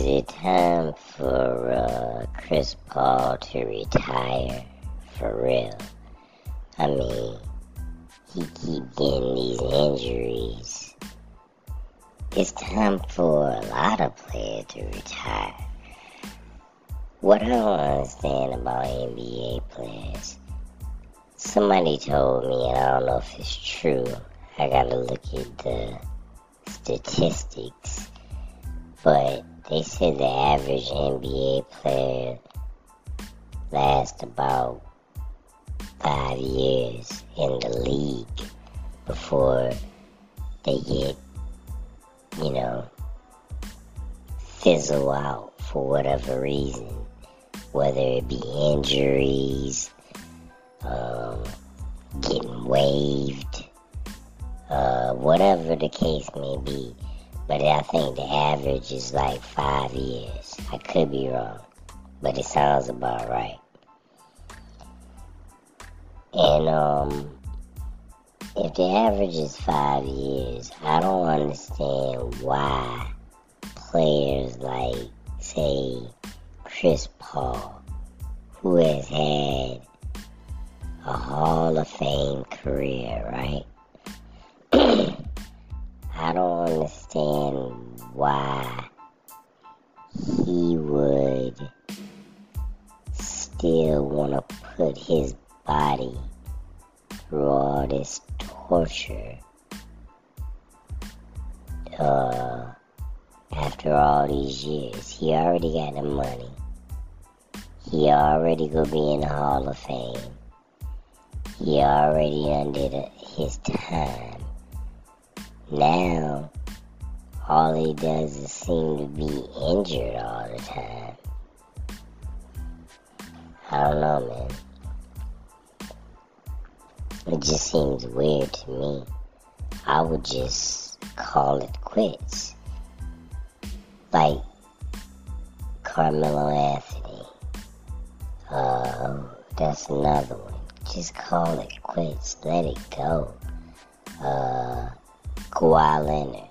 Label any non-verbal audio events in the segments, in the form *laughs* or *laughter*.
It time for uh, Chris Paul to retire for real? I mean, he keep getting these injuries. It's time for a lot of players to retire. What I don't understand about NBA players, somebody told me, and I don't know if it's true. I gotta look at the statistics, but they said the average NBA player lasts about five years in the league before they get, you know, fizzle out for whatever reason, whether it be injuries, um, getting waived, uh, whatever the case may be but I think the average is like five years. I could be wrong, but it sounds about right. And um, if the average is five years, I don't understand why players like, say, Chris Paul, who has had a Hall of Fame career, right? *clears throat* I don't understand why he would still want to put his body through all this torture uh, after all these years. He already got the money. He already gonna be in the Hall of Fame. He already undid his time. Now, all he does is seem to be injured all the time. I don't know, man. It just seems weird to me. I would just call it quits. Like Carmelo Anthony. Uh, that's another one. Just call it quits. Let it go. Uh, Kawhi Leonard.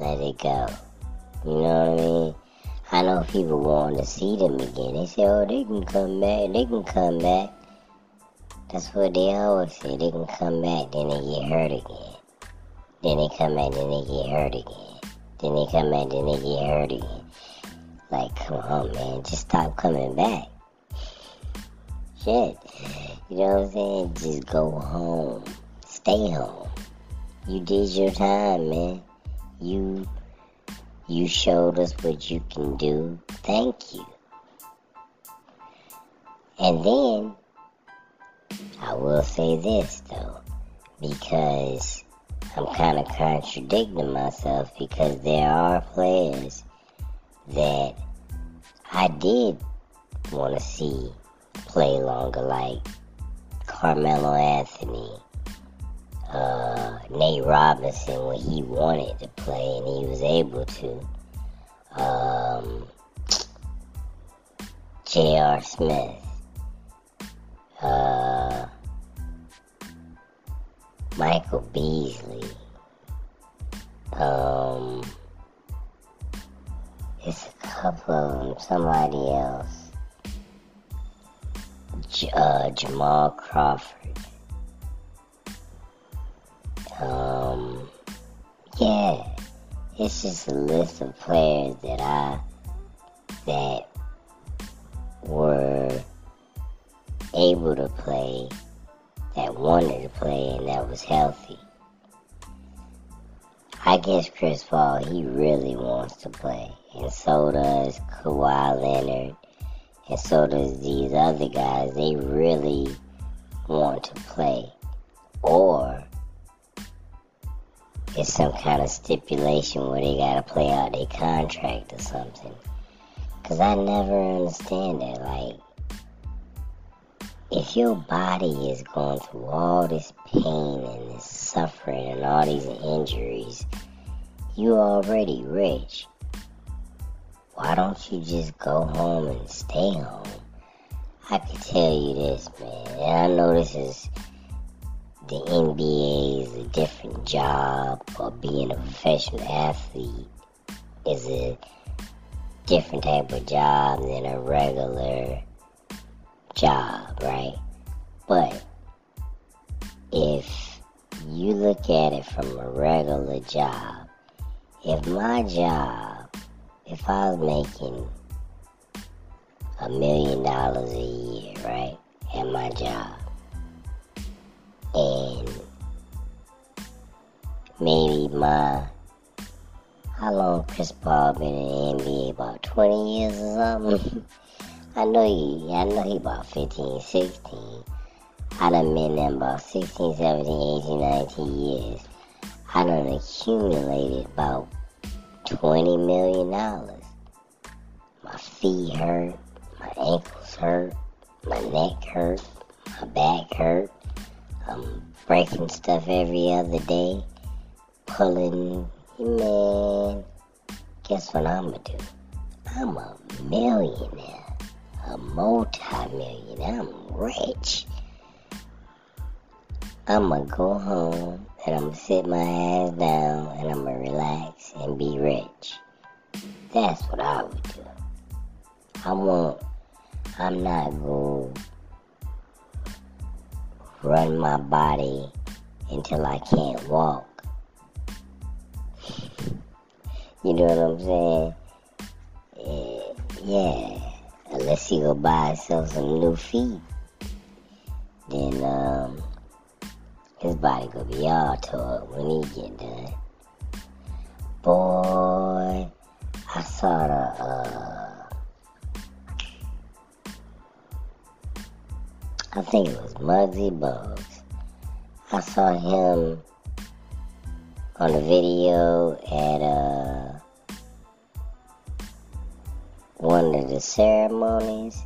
Let it go. You know what I mean? I know people want to see them again. They say, oh, they can come back. They can come back. That's what they always say. They can come back, then they get hurt again. Then they come back, then they get hurt again. Then they come back, then they get hurt again. Like, come on, man. Just stop coming back. Shit. You know what I'm saying? Just go home. Stay home. You did your time, man. You you showed us what you can do. Thank you. And then I will say this though, because I'm kind of contradicting myself because there are players that I did want to see play longer, like Carmelo Anthony, uh, Nate Robinson when he wanted to play and he was able to. Um, J.R. Smith. Uh, Michael Beasley. Um, it's a couple of them. Somebody else. J- uh, Jamal Crawford. Yeah, it's just a list of players that I that were able to play, that wanted to play, and that was healthy. I guess Chris Paul, he really wants to play, and so does Kawhi Leonard, and so does these other guys. They really want to play, or it's some kind of stipulation where they gotta play out their contract or something. Cause I never understand that. Like, if your body is going through all this pain and this suffering and all these injuries, you already rich. Why don't you just go home and stay home? I can tell you this, man, and I know this is the NBA is a different job or being a professional athlete is a different type of job than a regular job, right? But if you look at it from a regular job, if my job, if I was making a million dollars a year, right, at my job, and maybe my how long Chris Paul been in the NBA? About 20 years or something. *laughs* I know he, I know he about 15, 16. I done been there about 16, 17, 18, 19 years. I done accumulated about 20 million dollars. My feet hurt, my ankles hurt, my neck hurt, my back hurt. I'm breaking stuff every other day, pulling, man. Guess what I'm gonna do? I'm a millionaire, a multi-millionaire. I'm rich. I'm gonna go home and I'm gonna sit my ass down and I'm gonna relax and be rich. That's what I would do. I want, I'm not going run my body until I can't walk. you know what I'm saying? Uh, yeah. Unless you go buy yourself some new feet, then um, his body gonna be all tore up when he get done. Boy, I saw the uh, I think it was Muggsy Bogues. I saw him on the video at uh, one of the ceremonies.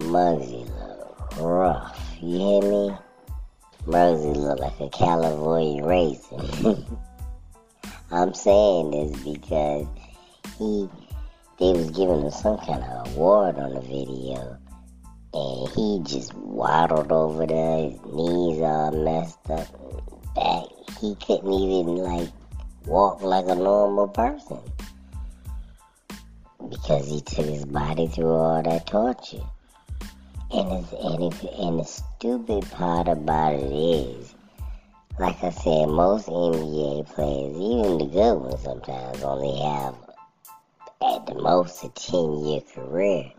Muggsy looked rough. You hear me? Muggsy looked like a California raisin. *laughs* I'm saying this because he they was giving him some kind of award on the video and he just waddled over there, his knees all messed up, back. He couldn't even like walk like a normal person because he took his body through all that torture. And, it's, and, if, and the stupid part about it is, like I said, most NBA players, even the good ones sometimes, only have at the most a 10 year career.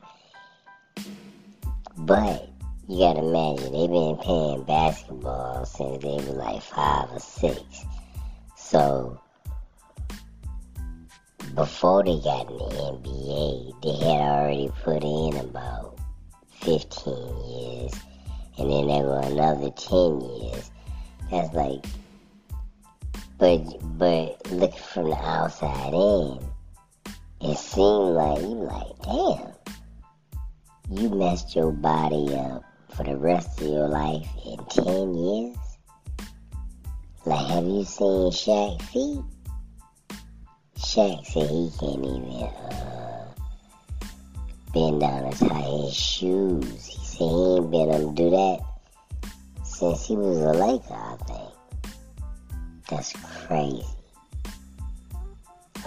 But you gotta imagine they've been playing basketball since they were like five or six. So before they got in the NBA, they had already put in about 15 years, and then there were another 10 years. That's like, but but looking from the outside in, it seemed like you like, damn you messed your body up for the rest of your life in 10 years? Like, have you seen Shaq feet? Shaq said he can't even uh, bend down and tie his shoes. He said he ain't been able to do that since he was a Laker, I think. That's crazy.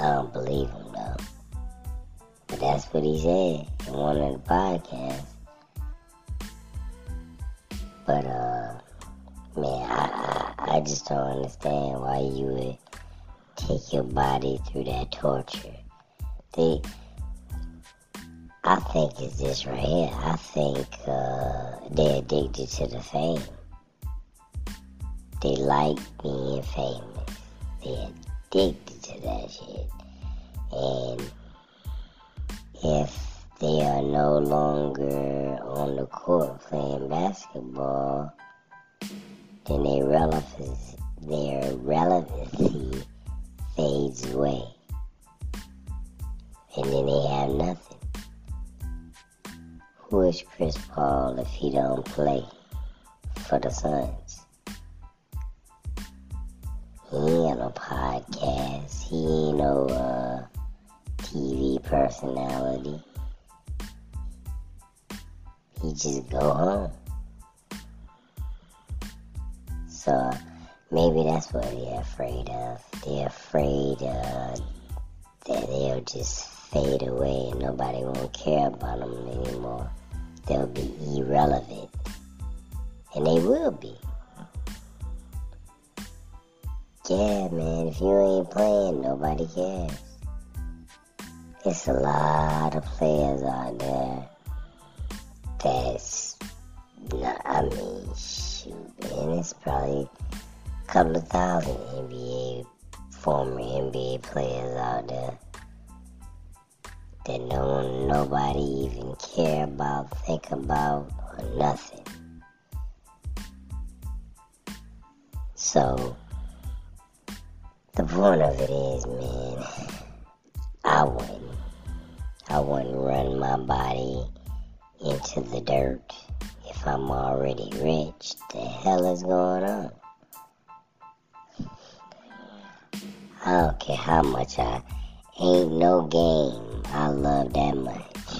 I don't believe him, that's what he said in one of the podcasts. But uh, man, I, I I just don't understand why you would take your body through that torture. They, I think it's this right here. I think uh, they're addicted to the fame. They like being famous. They're addicted to that shit. And if they are no longer on the court playing basketball, then their relevancy, their relevancy fades away. And then they have nothing. Who is Chris Paul if he don't play for the Suns? He ain't no podcast. He ain't no uh, personality. He just go home. So maybe that's what they're afraid of. They're afraid uh, that they'll just fade away and nobody won't care about them anymore. They'll be irrelevant. And they will be. Yeah, man, if you ain't playing, nobody cares. There's a lot of players out there that's, not, I mean, shoot, it's probably a couple of thousand NBA, former NBA players out there that no nobody even care about, think about, or nothing. So, the point of it is, man, I wouldn't. I wouldn't run my body into the dirt if I'm already rich. The hell is going on? I don't care how much I ain't no game I love that much.